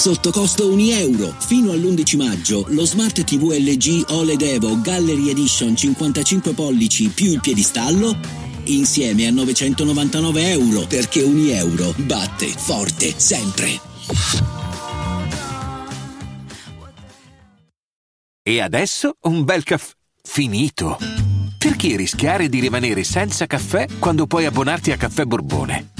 sotto costo 1 euro. Fino all'11 maggio lo Smart TV LG OLED Evo Gallery Edition 55 pollici più il piedistallo insieme a 999 euro perché 1 euro batte forte sempre. E adesso un bel caffè finito. Perché rischiare di rimanere senza caffè quando puoi abbonarti a Caffè Borbone?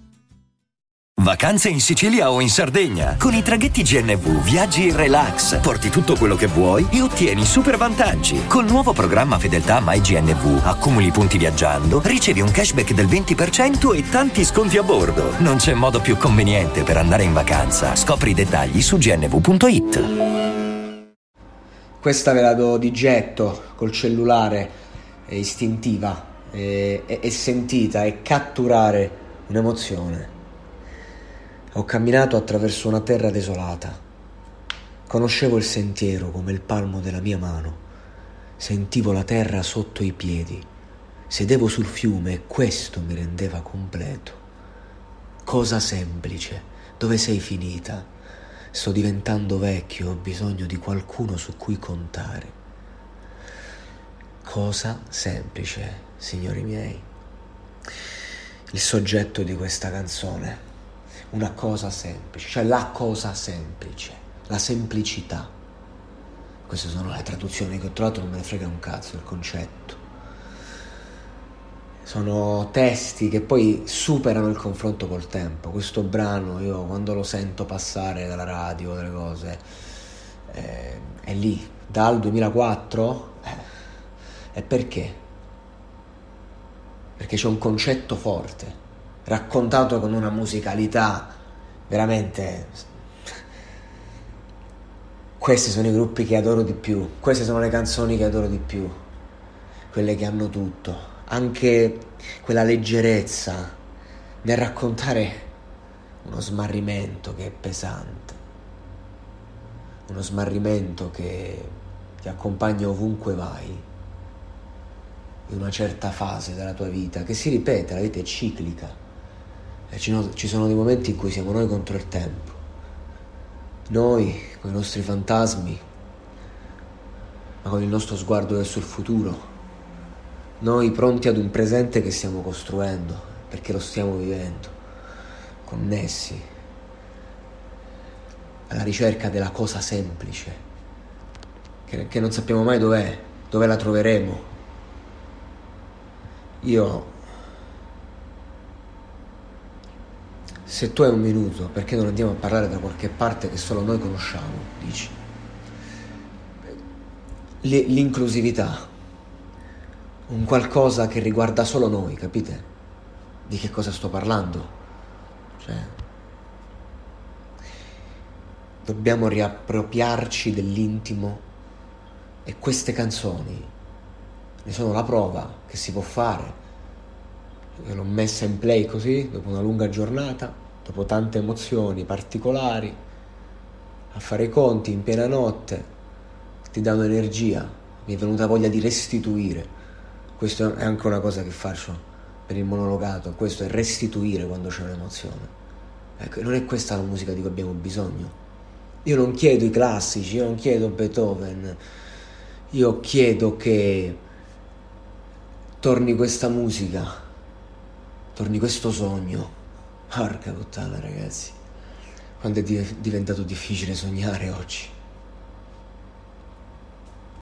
Vacanze in Sicilia o in Sardegna. Con i traghetti GNV viaggi in relax, porti tutto quello che vuoi e ottieni super vantaggi. Col nuovo programma Fedeltà MyGNV accumuli punti viaggiando, ricevi un cashback del 20% e tanti sconti a bordo. Non c'è modo più conveniente per andare in vacanza. Scopri i dettagli su gnv.it. Questa ve la do di getto col cellulare, è istintiva, è, è, è sentita, è catturare un'emozione. Ho camminato attraverso una terra desolata. Conoscevo il sentiero come il palmo della mia mano. Sentivo la terra sotto i piedi. Sedevo sul fiume e questo mi rendeva completo. Cosa semplice. Dove sei finita? Sto diventando vecchio, ho bisogno di qualcuno su cui contare. Cosa semplice, signori miei. Il soggetto di questa canzone una cosa semplice, cioè la cosa semplice, la semplicità. Queste sono le traduzioni che ho trovato, non me ne frega un cazzo il concetto. Sono testi che poi superano il confronto col tempo. Questo brano, io quando lo sento passare dalla radio, delle cose, eh, è lì, dal 2004. Eh, e perché? Perché c'è un concetto forte raccontato con una musicalità veramente questi sono i gruppi che adoro di più, queste sono le canzoni che adoro di più, quelle che hanno tutto, anche quella leggerezza nel raccontare uno smarrimento che è pesante, uno smarrimento che ti accompagna ovunque vai, in una certa fase della tua vita, che si ripete, la vita è ciclica e ci sono dei momenti in cui siamo noi contro il tempo. Noi, con i nostri fantasmi, ma con il nostro sguardo verso il futuro. Noi pronti ad un presente che stiamo costruendo, perché lo stiamo vivendo, connessi, alla ricerca della cosa semplice, che, che non sappiamo mai dov'è, dove la troveremo. Io Se tu hai un minuto, perché non andiamo a parlare da qualche parte che solo noi conosciamo, dici? L'inclusività, un qualcosa che riguarda solo noi, capite? Di che cosa sto parlando? Cioè, dobbiamo riappropriarci dell'intimo e queste canzoni ne sono la prova che si può fare. Io l'ho messa in play così, dopo una lunga giornata, dopo tante emozioni particolari, a fare i conti in piena notte, ti danno energia, mi è venuta voglia di restituire. Questo è anche una cosa che faccio per il monologato, questo è restituire quando c'è un'emozione. Ecco, non è questa la musica di cui abbiamo bisogno. Io non chiedo i classici, io non chiedo Beethoven, io chiedo che torni questa musica, torni questo sogno Porca puttana ragazzi, quanto è diventato difficile sognare oggi.